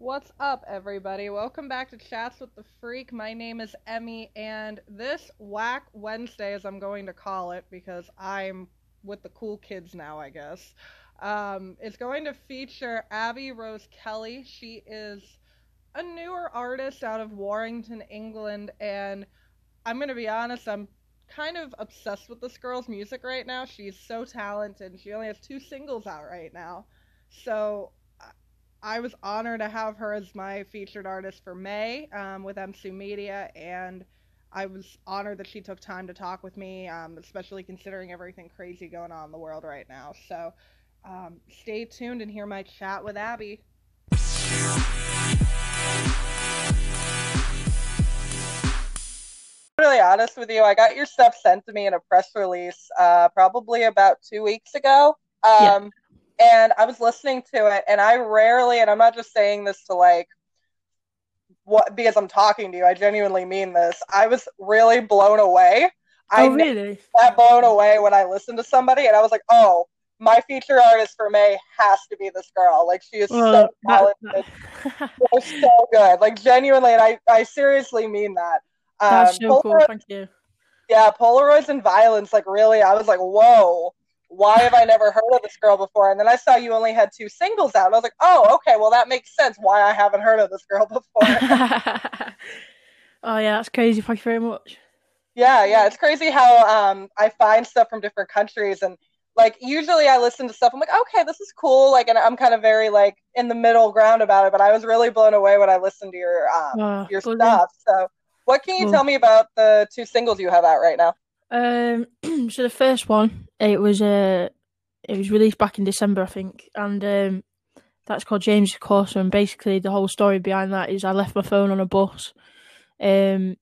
What's up, everybody? Welcome back to Chats with the Freak. My name is Emmy, and this Whack Wednesday, as I'm going to call it, because I'm with the cool kids now, I guess, um, is going to feature Abby Rose Kelly. She is a newer artist out of Warrington, England, and I'm going to be honest, I'm kind of obsessed with this girl's music right now. She's so talented. She only has two singles out right now. So I was honored to have her as my featured artist for May um, with MC Media, and I was honored that she took time to talk with me, um, especially considering everything crazy going on in the world right now. So um, stay tuned and hear my chat with Abby. Really honest with you, I got your stuff sent to me in a press release uh, probably about two weeks ago. Yeah. And I was listening to it, and I rarely, and I'm not just saying this to like what because I'm talking to you. I genuinely mean this. I was really blown away. I oh, really? got blown away when I listened to somebody, and I was like, oh. My feature artist for May has to be this girl. Like she is Well, so talented, She's so good. Like genuinely, and I, I seriously mean that. That's Um, so cool. Thank you. yeah, Polaroids and violence. Like really, I was like, whoa. Why have I never heard of this girl before? And then I saw you only had two singles out. And I was like, oh, okay, well that makes sense why I haven't heard of this girl before. oh yeah, that's crazy. Thank you very much. yeah, yeah, it's crazy how um I find stuff from different countries and like usually I listen to stuff. I'm like, okay, this is cool. Like, and I'm kind of very like in the middle ground about it. But I was really blown away when I listened to your um Oh, your stuff. So, what can you tell me about the two singles you have out right now? Um, so the first one, it was uh, it was released back in December, I think, and um, that's called James Corso. And basically, the whole story behind that is I left my phone on a bus, um,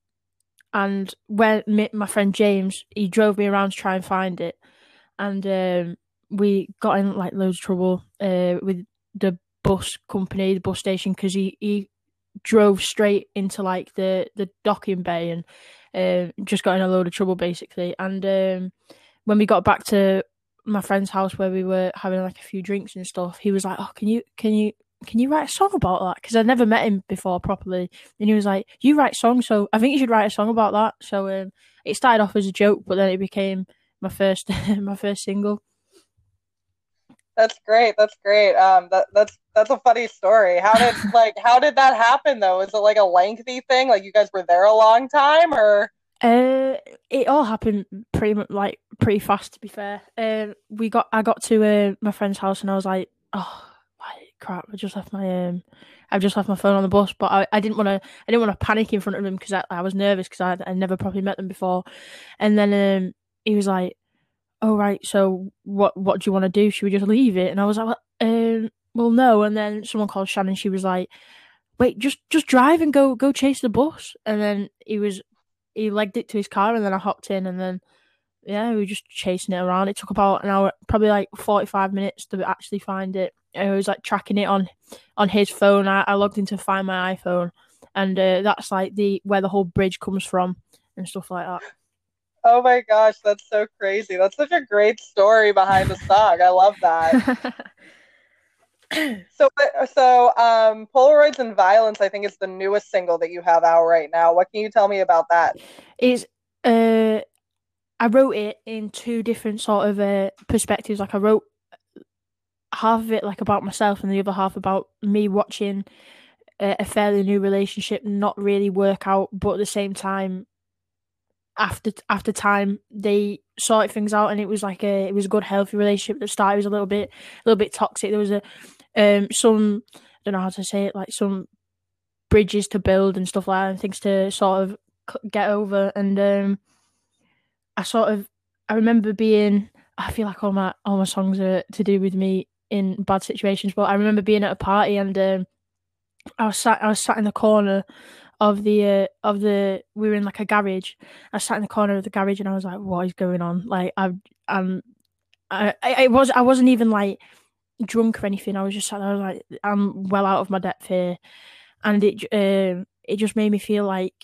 and when my friend James, he drove me around to try and find it, and um, we got in like loads of trouble uh with the bus company, the bus station, because he he drove straight into like the the docking bay and um, just got in a load of trouble basically. And um, when we got back to my friend's house where we were having like a few drinks and stuff, he was like, "Oh, can you can you can you write a song about that?" Because I'd never met him before properly, and he was like, "You write songs, so I think you should write a song about that." So um, it started off as a joke, but then it became my first my first single. That's great. That's great. Um, that that's that's a funny story. How did like how did that happen though? Is it like a lengthy thing? Like you guys were there a long time, or Uh, it all happened pretty much like pretty fast. To be fair, um, we got I got to uh, my friend's house and I was like, oh, like, crap! I just left my um, I've just left my phone on the bus. But I, I didn't want to I didn't want to panic in front of him because I, I was nervous because I I never probably met them before. And then um, he was like, oh right, so what what do you want to do? Should we just leave it? And I was like, well, um, well no. And then someone called Shannon. She was like, wait, just just drive and go go chase the bus. And then he was he legged it to his car and then I hopped in and then yeah, we were just chasing it around. It took about an hour, probably like forty five minutes to actually find it. I was like tracking it on on his phone. I, I logged in to find my iPhone, and uh, that's like the where the whole bridge comes from and stuff like that. oh my gosh, that's so crazy. That's such a great story behind the song. I love that. So so um, Polaroids and Violence, I think is the newest single that you have out right now. What can you tell me about that? is uh I wrote it in two different sort of uh perspectives. Like I wrote half of it like about myself and the other half about me watching a, a fairly new relationship not really work out, but at the same time after after time they sorted things out and it was like a it was a good healthy relationship that started was a little bit a little bit toxic. There was a um some I don't know how to say it, like some bridges to build and stuff like that and things to sort of get over. And um I sort of I remember being I feel like all my all my songs are to do with me in bad situations but I remember being at a party and um I was sat I was sat in the corner of the uh, of the we were in like a garage. I sat in the corner of the garage and I was like what is going on? Like I um I I was I wasn't even like drunk or anything I was just sat there I was like I'm well out of my depth here and it um it just made me feel like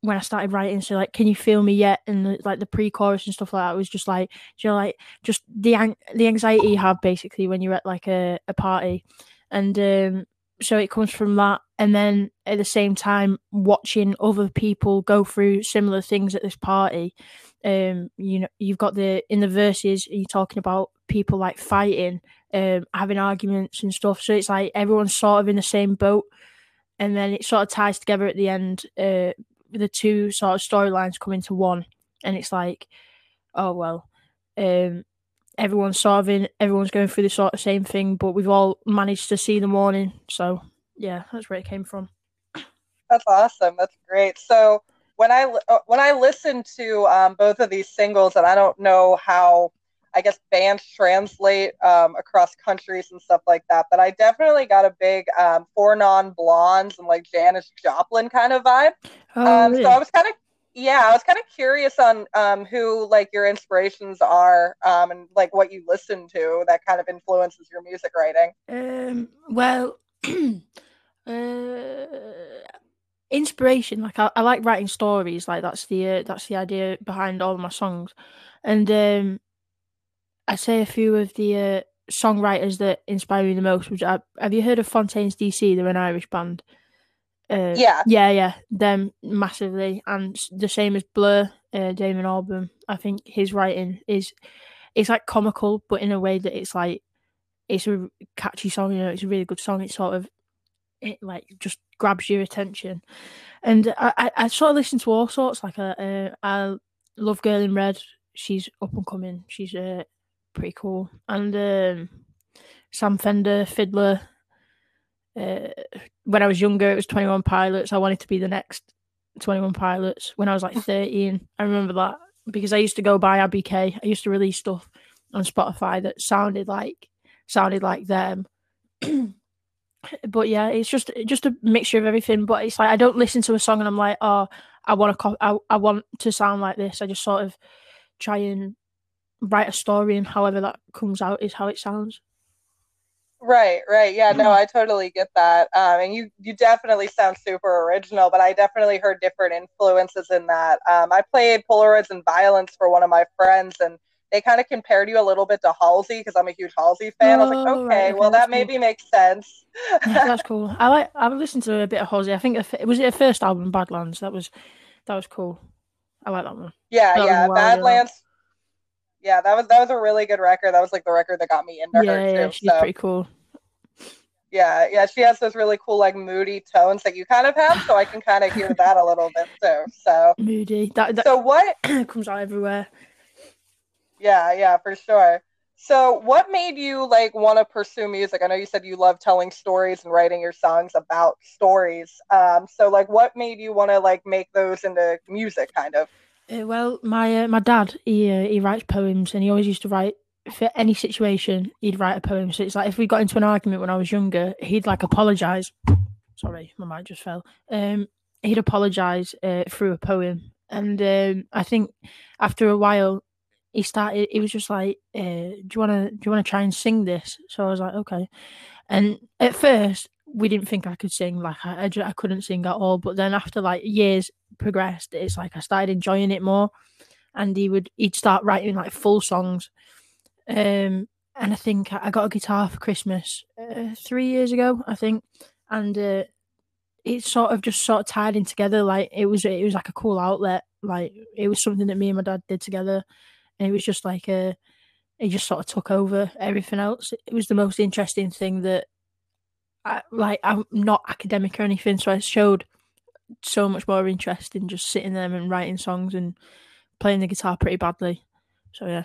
when I started writing, so like, can you feel me yet? And the, like the pre-chorus and stuff like that was just like, you know, like just the the anxiety you have basically when you're at like a, a party, and um, so it comes from that, and then at the same time watching other people go through similar things at this party. Um, you know, you've got the in the verses you're talking about people like fighting, um, having arguments and stuff. So it's like everyone's sort of in the same boat, and then it sort of ties together at the end. Uh, the two sort of storylines come into one, and it's like, oh well, um, everyone's sort of in, everyone's going through the sort of same thing, but we've all managed to see the morning. So yeah, that's where it came from. That's awesome. That's great. So when I uh, when I listen to um, both of these singles, and I don't know how I guess bands translate um, across countries and stuff like that, but I definitely got a big um, Four Non Blondes and like Janis Joplin kind of vibe. Oh, um, really? So I was kind of yeah, I was kind of curious on um, who like your inspirations are um, and like what you listen to that kind of influences your music writing. Um, well, uh, inspiration like I, I like writing stories. Like that's the uh, that's the idea behind all my songs, and um, I say a few of the uh, songwriters that inspire me the most. Which I, have you heard of Fontaines DC? They're an Irish band. Uh, yeah, yeah, yeah, them massively, and the same as Blur, uh, Damon Albarn. I think his writing is it's like comical, but in a way that it's like it's a catchy song. You know, it's a really good song. It sort of it like just grabs your attention, and I I, I sort of listen to all sorts. Like uh, uh, I love Girl in Red. She's up and coming. She's uh, pretty cool, and um, Sam Fender, FIDLAR. Uh, when I was younger, it was 21 Pilots. I wanted to be the next 21 Pilots. When I was like 13, I remember that because I used to go by ABK. I used to release stuff on Spotify that sounded like sounded like them. but yeah, it's just just a mixture of everything. But it's like I don't listen to a song and I'm like, oh, I want to, co- I, I want to sound like this. I just sort of try and write a story, and however that comes out is how it sounds. Right, right. Yeah, no, I totally get that. Um, and you you definitely sound super original, but I definitely heard different influences in that. Um, I played Polaroids and Violence for one of my friends, and they kind of compared you a little bit to Halsey because I'm a huge Halsey fan. Oh, I was like, oh, okay, right, well that cool. maybe makes sense. yeah, that's cool. I like I've listened to a bit of Halsey. I think it was it her first album, Badlands. That was that was cool. I like that one. Yeah, that yeah, Badlands. Yeah, that was that was a really good record. That was like the record that got me into yeah, her too. Yeah, she's so. pretty cool. Yeah, yeah, she has those really cool like moody tones that you kind of have, so I can kind of hear that a little bit too. So moody. That, that so what comes out everywhere. Yeah, yeah, for sure. So, what made you like want to pursue music? I know you said you love telling stories and writing your songs about stories. Um, so, like, what made you want to like make those into music, kind of? Uh, well, my uh, my dad he uh, he writes poems, and he always used to write for any situation. He'd write a poem. So it's like if we got into an argument when I was younger, he'd like apologize. Sorry, my mic just fell. Um, he'd apologize uh, through a poem, and um, I think after a while he started. He was just like, uh, "Do you want to? Do you want to try and sing this?" So I was like, "Okay." And at first, we didn't think I could sing. Like I, I, I couldn't sing at all. But then after like years progressed, it's like I started enjoying it more. And he would he'd start writing like full songs. Um, and I think I got a guitar for Christmas uh, three years ago, I think, and uh, it sort of just sort of tied in together. Like it was, it was like a cool outlet. Like it was something that me and my dad did together, and it was just like a it just sort of took over everything else. It was the most interesting thing that I like I'm not academic or anything, so I showed so much more interest in just sitting there and writing songs and playing the guitar pretty badly. So yeah.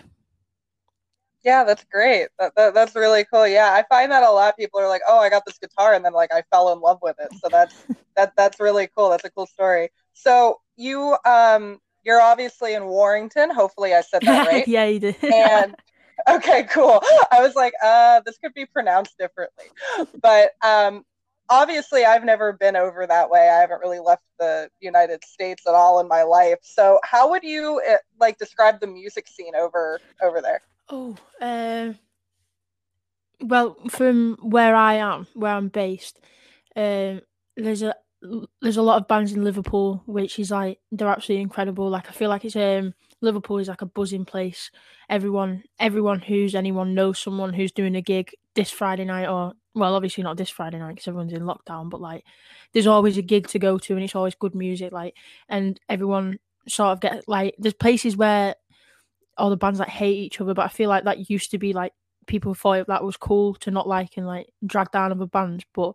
Yeah, that's great. That, that, that's really cool. Yeah, I find that a lot. Of people are like, "Oh, I got this guitar," and then like I fell in love with it. So that's that that's really cool. That's a cool story. So you um you're obviously in Warrington. Hopefully, I said that right. yeah, you did. and okay, cool. I was like, uh, this could be pronounced differently, but um, obviously, I've never been over that way. I haven't really left the United States at all in my life. So, how would you uh, like describe the music scene over over there? Oh, uh, well, from where I am, where I'm based, um, there's a there's a lot of bands in Liverpool, which is like they're absolutely incredible. Like I feel like it's um Liverpool is like a buzzing place. Everyone, everyone who's anyone knows someone who's doing a gig this Friday night or well, obviously not this Friday night because everyone's in lockdown, but like there's always a gig to go to and it's always good music, like and everyone sort of get like there's places where all the bands like hate each other, but I feel like that used to be like people thought that was cool to not like and like drag down other bands, but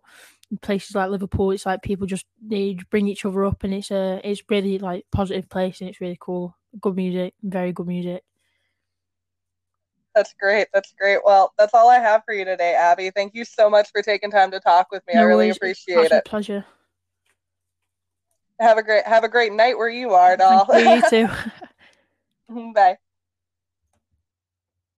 places like Liverpool, it's like people just they bring each other up and it's a it's really like positive place and it's really cool. Good music, very good music. That's great. That's great. Well, that's all I have for you today, Abby. Thank you so much for taking time to talk with me. No I really worries. appreciate it. pleasure. Have a great have a great night where you are, doll. you, you too. Bye.